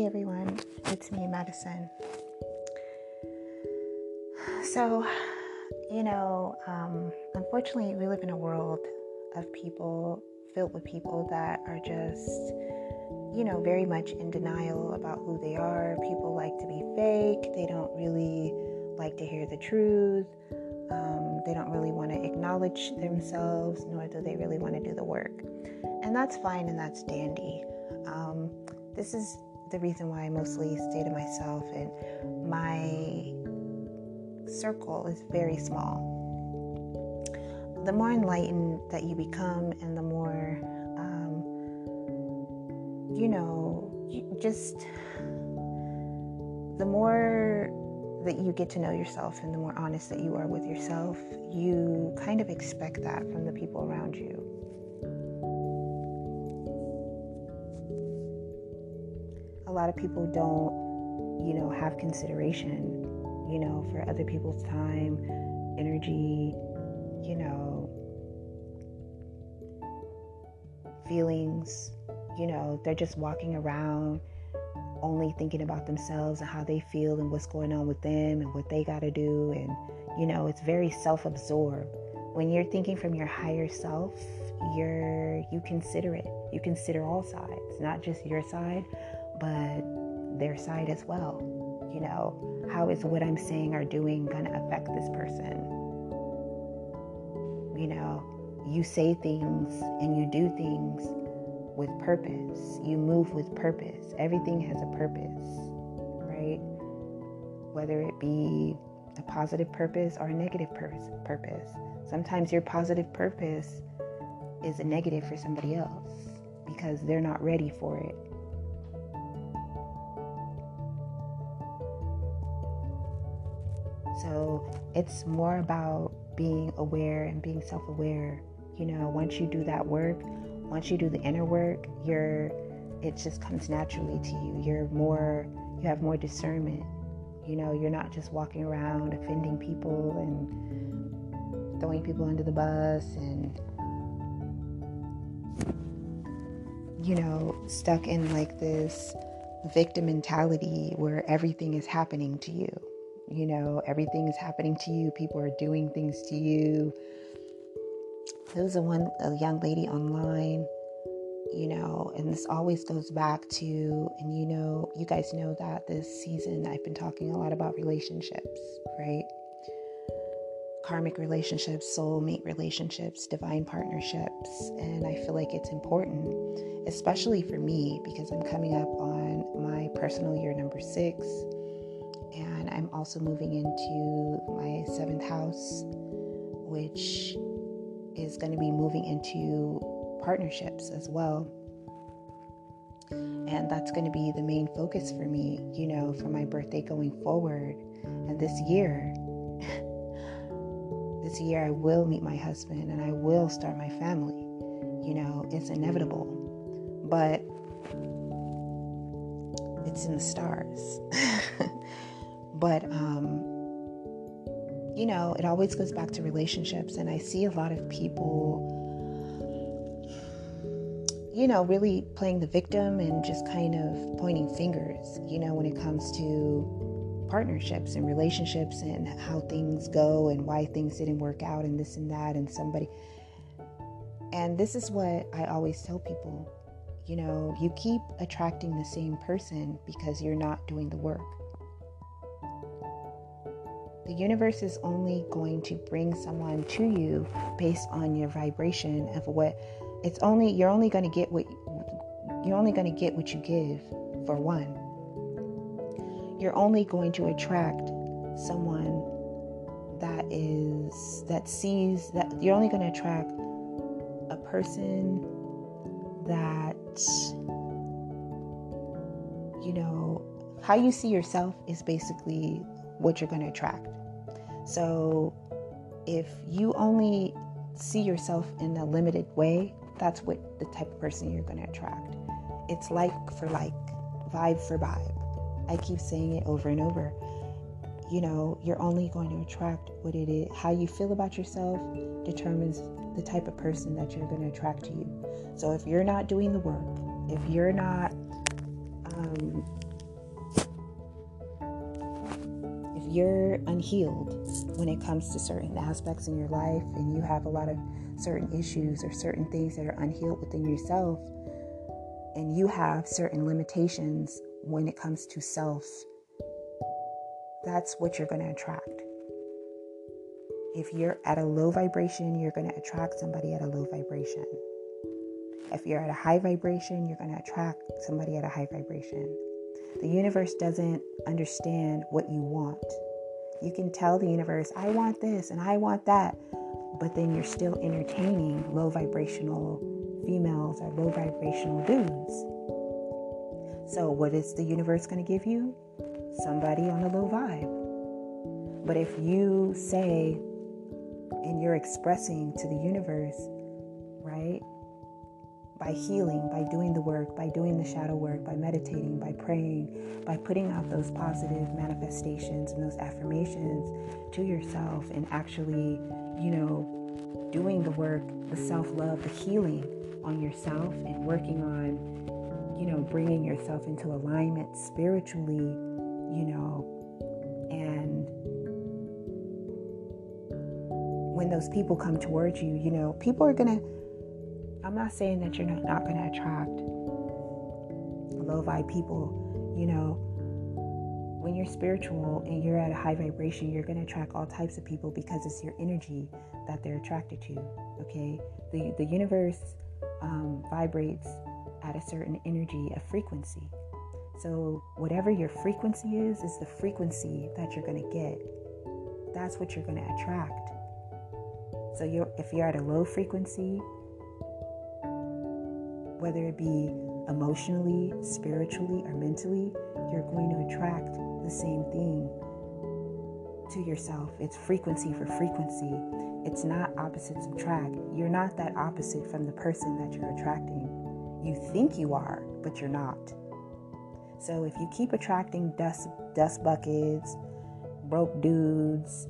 Hey everyone, it's me, Madison. So, you know, um, unfortunately, we live in a world of people filled with people that are just, you know, very much in denial about who they are. People like to be fake, they don't really like to hear the truth. Um, they don't really want to acknowledge themselves, nor do they really want to do the work. And that's fine and that's dandy. Um, this is the reason why I mostly stay to myself, and my circle is very small. The more enlightened that you become, and the more, um, you know, just the more that you get to know yourself and the more honest that you are with yourself, you kind of expect that from the people around you. Lot of people don't, you know, have consideration, you know, for other people's time, energy, you know, feelings. You know, they're just walking around only thinking about themselves and how they feel and what's going on with them and what they got to do. And, you know, it's very self absorbed. When you're thinking from your higher self, you're, you consider it. You consider all sides, not just your side, but their side as well. You know, how is what I'm saying or doing going to affect this person? You know, you say things and you do things with purpose. You move with purpose. Everything has a purpose, right? Whether it be a positive purpose or a negative pur- purpose. Sometimes your positive purpose is a negative for somebody else because they're not ready for it. It's more about being aware and being self aware. You know, once you do that work, once you do the inner work, you're it just comes naturally to you. You're more you have more discernment. You know, you're not just walking around offending people and throwing people under the bus and you know, stuck in like this victim mentality where everything is happening to you. You know, everything is happening to you. People are doing things to you there was a one a young lady online you know and this always goes back to and you know you guys know that this season i've been talking a lot about relationships right karmic relationships soulmate relationships divine partnerships and i feel like it's important especially for me because i'm coming up on my personal year number six i'm also moving into my seventh house which is going to be moving into partnerships as well. And that's going to be the main focus for me, you know, for my birthday going forward. And this year, this year I will meet my husband and I will start my family. You know, it's inevitable. But it's in the stars. but um you know, it always goes back to relationships. And I see a lot of people, you know, really playing the victim and just kind of pointing fingers, you know, when it comes to partnerships and relationships and how things go and why things didn't work out and this and that and somebody. And this is what I always tell people you know, you keep attracting the same person because you're not doing the work. The universe is only going to bring someone to you based on your vibration of what it's only you're only going to get what you're only going to get what you give for one. You're only going to attract someone that is that sees that you're only going to attract a person that you know how you see yourself is basically what you're going to attract. So if you only see yourself in a limited way, that's what the type of person you're going to attract. It's like for like, vibe for vibe. I keep saying it over and over. You know, you're only going to attract what it is. How you feel about yourself determines the type of person that you're going to attract to you. So if you're not doing the work, if you're not um, you're unhealed when it comes to certain aspects in your life and you have a lot of certain issues or certain things that are unhealed within yourself, and you have certain limitations when it comes to self, that's what you're going to attract. If you're at a low vibration, you're going to attract somebody at a low vibration. If you're at a high vibration, you're going to attract somebody at a high vibration. The universe doesn't understand what you want. You can tell the universe, I want this and I want that, but then you're still entertaining low vibrational females or low vibrational dudes. So, what is the universe going to give you? Somebody on a low vibe. But if you say, and you're expressing to the universe, right? By healing, by doing the work, by doing the shadow work, by meditating, by praying, by putting out those positive manifestations and those affirmations to yourself, and actually, you know, doing the work, the self love, the healing on yourself, and working on, you know, bringing yourself into alignment spiritually, you know, and when those people come towards you, you know, people are going to, I'm not saying that you're not, not going to attract low vibe people, you know. When you're spiritual and you're at a high vibration, you're going to attract all types of people because it's your energy that they're attracted to. Okay, the the universe um, vibrates at a certain energy, a frequency. So whatever your frequency is, is the frequency that you're going to get. That's what you're going to attract. So you're, if you're at a low frequency, whether it be emotionally, spiritually, or mentally, you're going to attract the same thing to yourself. It's frequency for frequency. It's not opposites attract. You're not that opposite from the person that you're attracting. You think you are, but you're not. So if you keep attracting dust dust buckets, broke dudes,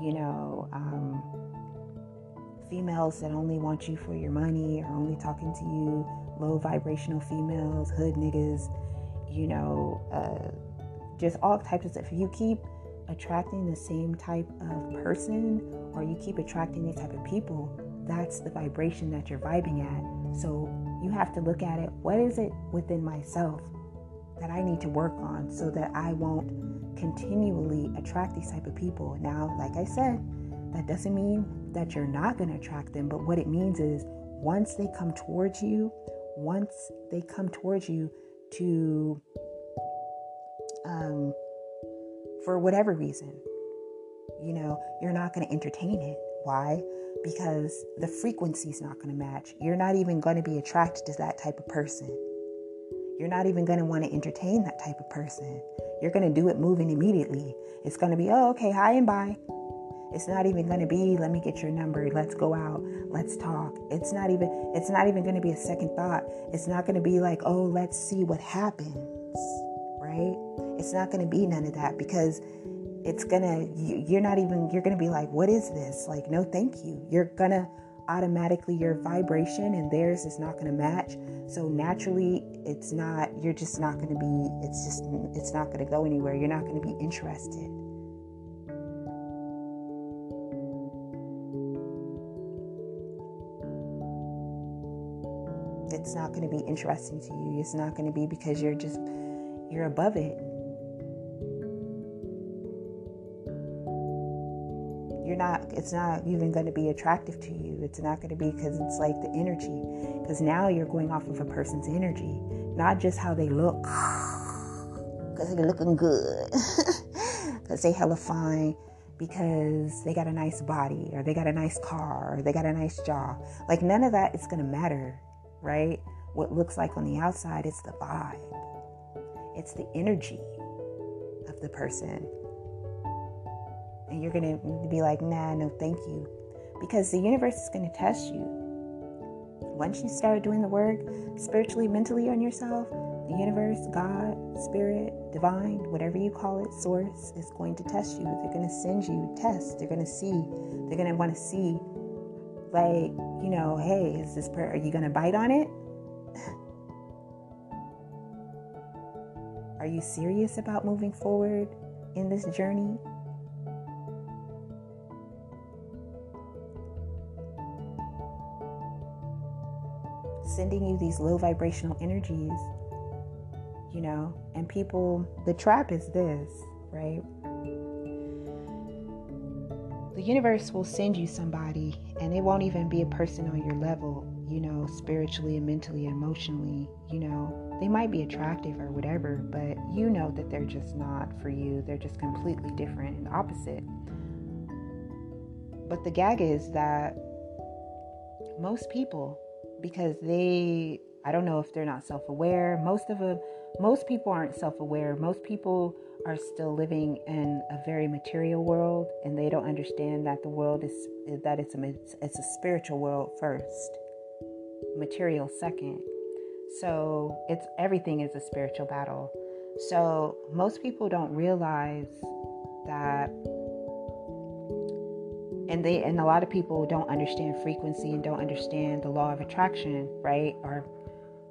you know, um, females that only want you for your money or only talking to you, low vibrational females, hood niggas, you know, uh, just all types of stuff. If you keep attracting the same type of person or you keep attracting these type of people, that's the vibration that you're vibing at. So you have to look at it. What is it within myself that I need to work on so that I won't continually attract these type of people? Now, like I said, that doesn't mean that you're not going to attract them, but what it means is once they come towards you, once they come towards you to, um, for whatever reason, you know, you're not going to entertain it. Why? Because the frequency is not going to match. You're not even going to be attracted to that type of person. You're not even going to want to entertain that type of person. You're going to do it moving immediately. It's going to be, oh, okay, hi and bye. It's not even going to be, let me get your number, let's go out, let's talk. It's not even it's not even going to be a second thought. It's not going to be like, "Oh, let's see what happens." Right? It's not going to be none of that because it's going to you're not even you're going to be like, "What is this?" Like, "No, thank you." You're going to automatically your vibration and theirs is not going to match. So naturally, it's not you're just not going to be it's just it's not going to go anywhere. You're not going to be interested. It's not going to be interesting to you. It's not going to be because you're just you're above it. You're not it's not even going to be attractive to you. It's not going to be cuz it's like the energy cuz now you're going off of a person's energy, not just how they look cuz they're looking good. cuz they hella fine because they got a nice body or they got a nice car or they got a nice job. Like none of that is going to matter right? What looks like on the outside, it's the vibe, it's the energy of the person. And you're going to be like, nah, no, thank you. Because the universe is going to test you. Once you start doing the work spiritually, mentally on yourself, the universe, God, spirit, divine, whatever you call it, source is going to test you. They're going to send you tests. They're going to see. They're going to want to see like, you know, hey, is this prayer, are you going to bite on it? Are you serious about moving forward in this journey? Sending you these low vibrational energies, you know, and people, the trap is this, right? The universe will send you somebody, and it won't even be a person on your level, you know, spiritually and mentally emotionally. You know, they might be attractive or whatever, but you know that they're just not for you. They're just completely different and opposite. But the gag is that most people, because they, I don't know if they're not self aware, most of them, most people aren't self aware. Most people are still living in a very material world and they don't understand that the world is that it's a it's a spiritual world first material second. So it's everything is a spiritual battle. So most people don't realize that and they and a lot of people don't understand frequency and don't understand the law of attraction right or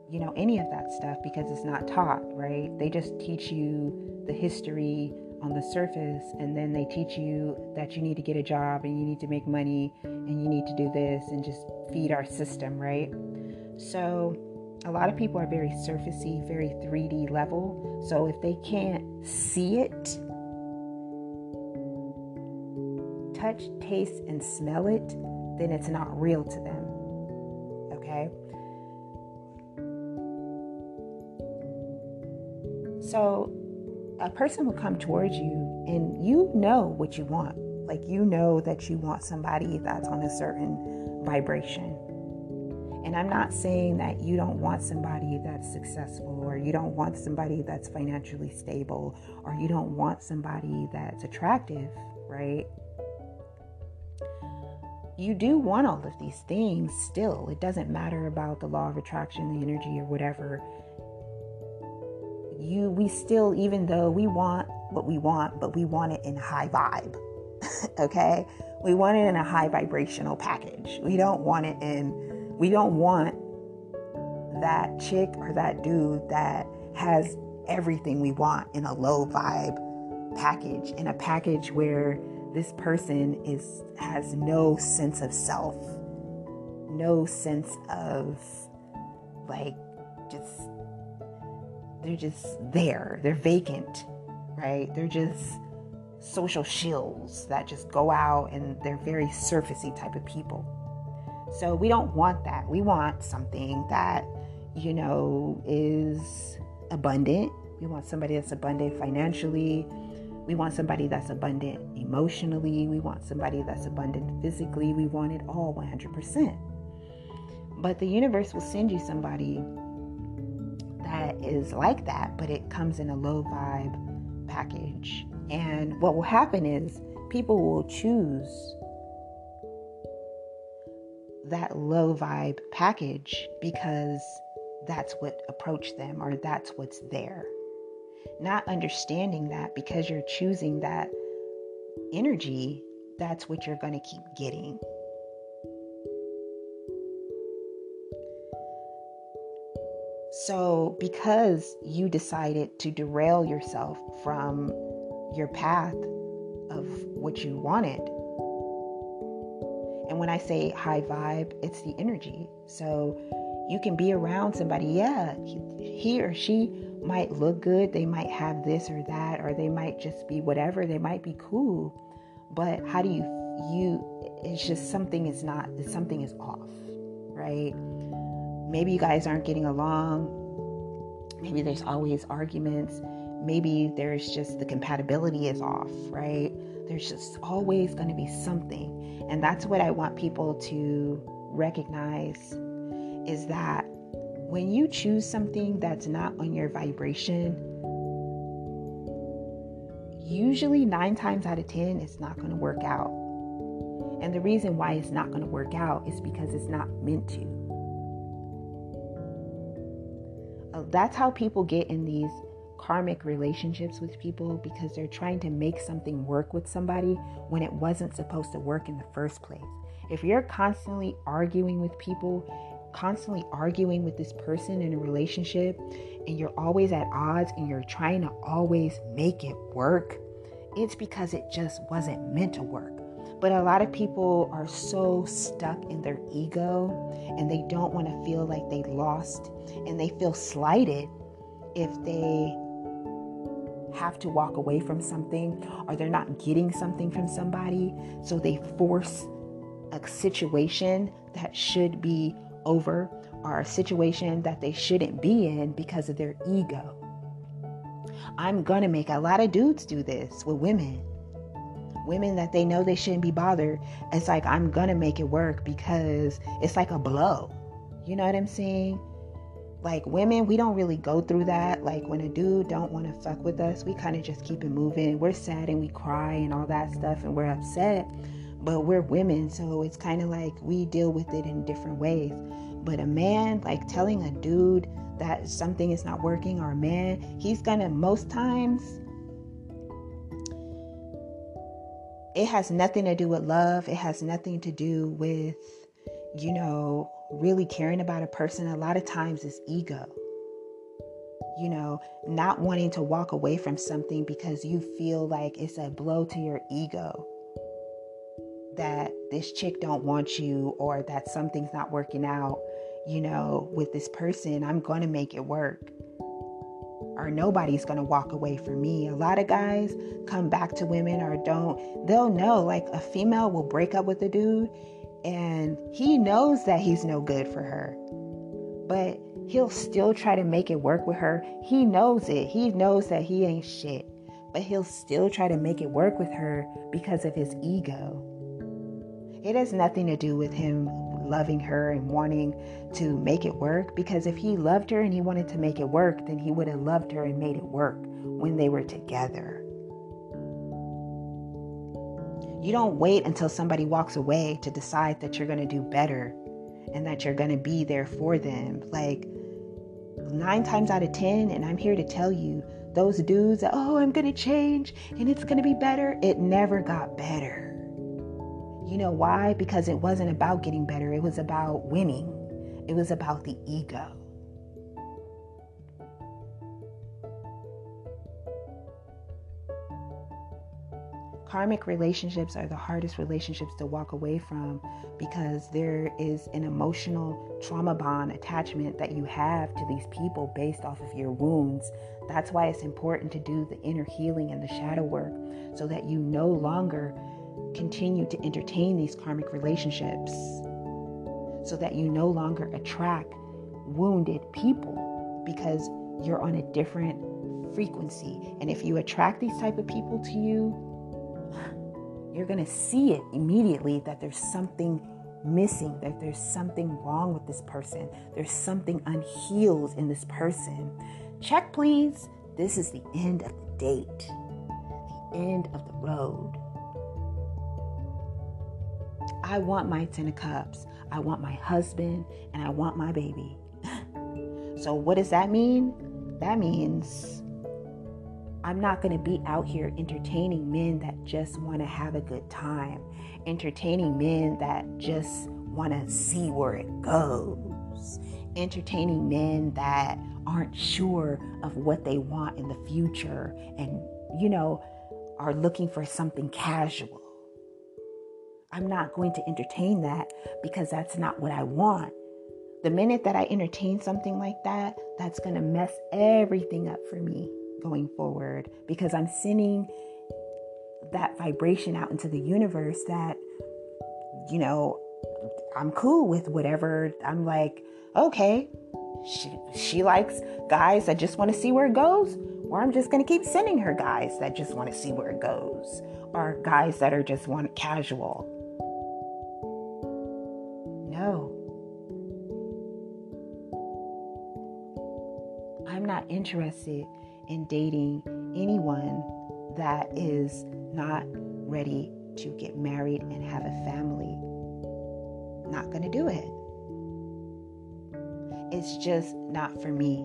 you know any of that stuff because it's not taught right? They just teach you the history on the surface and then they teach you that you need to get a job and you need to make money and you need to do this and just feed our system, right? So a lot of people are very surfacey, very 3D level. So if they can't see it, touch, taste, and smell it, then it's not real to them. Okay? So a person will come towards you and you know what you want. Like you know that you want somebody that's on a certain vibration. And I'm not saying that you don't want somebody that's successful or you don't want somebody that's financially stable or you don't want somebody that's attractive, right? You do want all of these things still. It doesn't matter about the law of attraction, the energy, or whatever you we still even though we want what we want but we want it in high vibe okay? We want it in a high vibrational package. We don't want it in we don't want that chick or that dude that has everything we want in a low vibe package in a package where this person is has no sense of self no sense of like just they're just there. They're vacant, right? They're just social shills that just go out and they're very surfacey type of people. So we don't want that. We want something that, you know, is abundant. We want somebody that's abundant financially. We want somebody that's abundant emotionally. We want somebody that's abundant physically. We want it all 100%. But the universe will send you somebody is like that, but it comes in a low vibe package. And what will happen is people will choose that low vibe package because that's what approached them or that's what's there. Not understanding that because you're choosing that energy, that's what you're going to keep getting. So, because you decided to derail yourself from your path of what you wanted, and when I say high vibe, it's the energy. So, you can be around somebody, yeah, he or she might look good, they might have this or that, or they might just be whatever, they might be cool. But how do you, you, it's just something is not, something is off, right? Maybe you guys aren't getting along. Maybe there's always arguments. Maybe there's just the compatibility is off, right? There's just always going to be something. And that's what I want people to recognize is that when you choose something that's not on your vibration, usually nine times out of 10, it's not going to work out. And the reason why it's not going to work out is because it's not meant to. That's how people get in these karmic relationships with people because they're trying to make something work with somebody when it wasn't supposed to work in the first place. If you're constantly arguing with people, constantly arguing with this person in a relationship, and you're always at odds and you're trying to always make it work, it's because it just wasn't meant to work. But a lot of people are so stuck in their ego and they don't want to feel like they lost and they feel slighted if they have to walk away from something or they're not getting something from somebody. So they force a situation that should be over or a situation that they shouldn't be in because of their ego. I'm gonna make a lot of dudes do this with women women that they know they shouldn't be bothered, it's like I'm gonna make it work because it's like a blow. You know what I'm saying? Like women, we don't really go through that. Like when a dude don't want to fuck with us, we kind of just keep it moving. We're sad and we cry and all that stuff and we're upset. But we're women, so it's kind of like we deal with it in different ways. But a man, like telling a dude that something is not working, or a man, he's gonna most times it has nothing to do with love. It has nothing to do with, you know, really caring about a person. A lot of times it's ego. You know, not wanting to walk away from something because you feel like it's a blow to your ego that this chick don't want you or that something's not working out, you know, with this person. I'm going to make it work or nobody's going to walk away from me. A lot of guys come back to women or don't. They'll know like a female will break up with a dude and he knows that he's no good for her. But he'll still try to make it work with her. He knows it. He knows that he ain't shit. But he'll still try to make it work with her because of his ego. It has nothing to do with him loving her and wanting to make it work. Because if he loved her and he wanted to make it work, then he would have loved her and made it work when they were together. You don't wait until somebody walks away to decide that you're going to do better and that you're going to be there for them. Like nine times out of 10, and I'm here to tell you, those dudes oh, I'm going to change and it's going to be better, it never got better. You know why? Because it wasn't about getting better, it was about winning, it was about the ego. Karmic relationships are the hardest relationships to walk away from because there is an emotional trauma bond attachment that you have to these people based off of your wounds. That's why it's important to do the inner healing and the shadow work so that you no longer continue to entertain these karmic relationships so that you no longer attract wounded people because you're on a different frequency. And if you attract these type of people to you you're going to see it immediately that there's something missing that there's something wrong with this person. There's something unhealed in this person. Check please. This is the end of the date the end of the road I want my Ten of Cups. I want my husband and I want my baby. so, what does that mean? That means I'm not going to be out here entertaining men that just want to have a good time, entertaining men that just want to see where it goes, entertaining men that aren't sure of what they want in the future and, you know, are looking for something casual. I'm not going to entertain that because that's not what I want. The minute that I entertain something like that, that's going to mess everything up for me going forward because I'm sending that vibration out into the universe that, you know, I'm cool with whatever. I'm like, okay, she, she likes guys that just want to see where it goes, or I'm just going to keep sending her guys that just want to see where it goes, or guys that are just want casual. I'm not interested in dating anyone that is not ready to get married and have a family. Not going to do it. It's just not for me.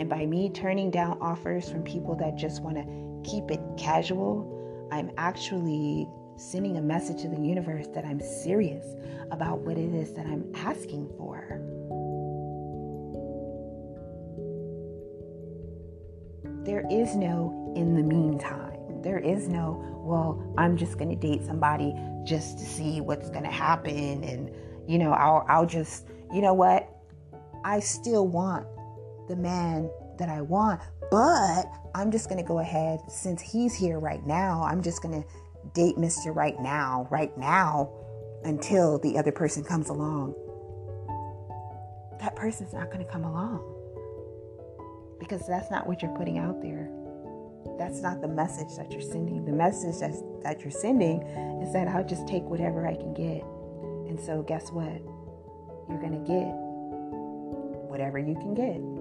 And by me turning down offers from people that just want to keep it casual, I'm actually sending a message to the universe that I'm serious about what it is that I'm asking for. There is no in the meantime. There is no, well, I'm just going to date somebody just to see what's going to happen. And, you know, I'll, I'll just, you know what? I still want the man that I want, but I'm just going to go ahead since he's here right now. I'm just going to date Mr. Right Now, right now, until the other person comes along. That person's not going to come along because that's not what you're putting out there. That's not the message that you're sending. The message that's, that you're sending is that I'll just take whatever I can get. And so, guess what? You're going to get whatever you can get.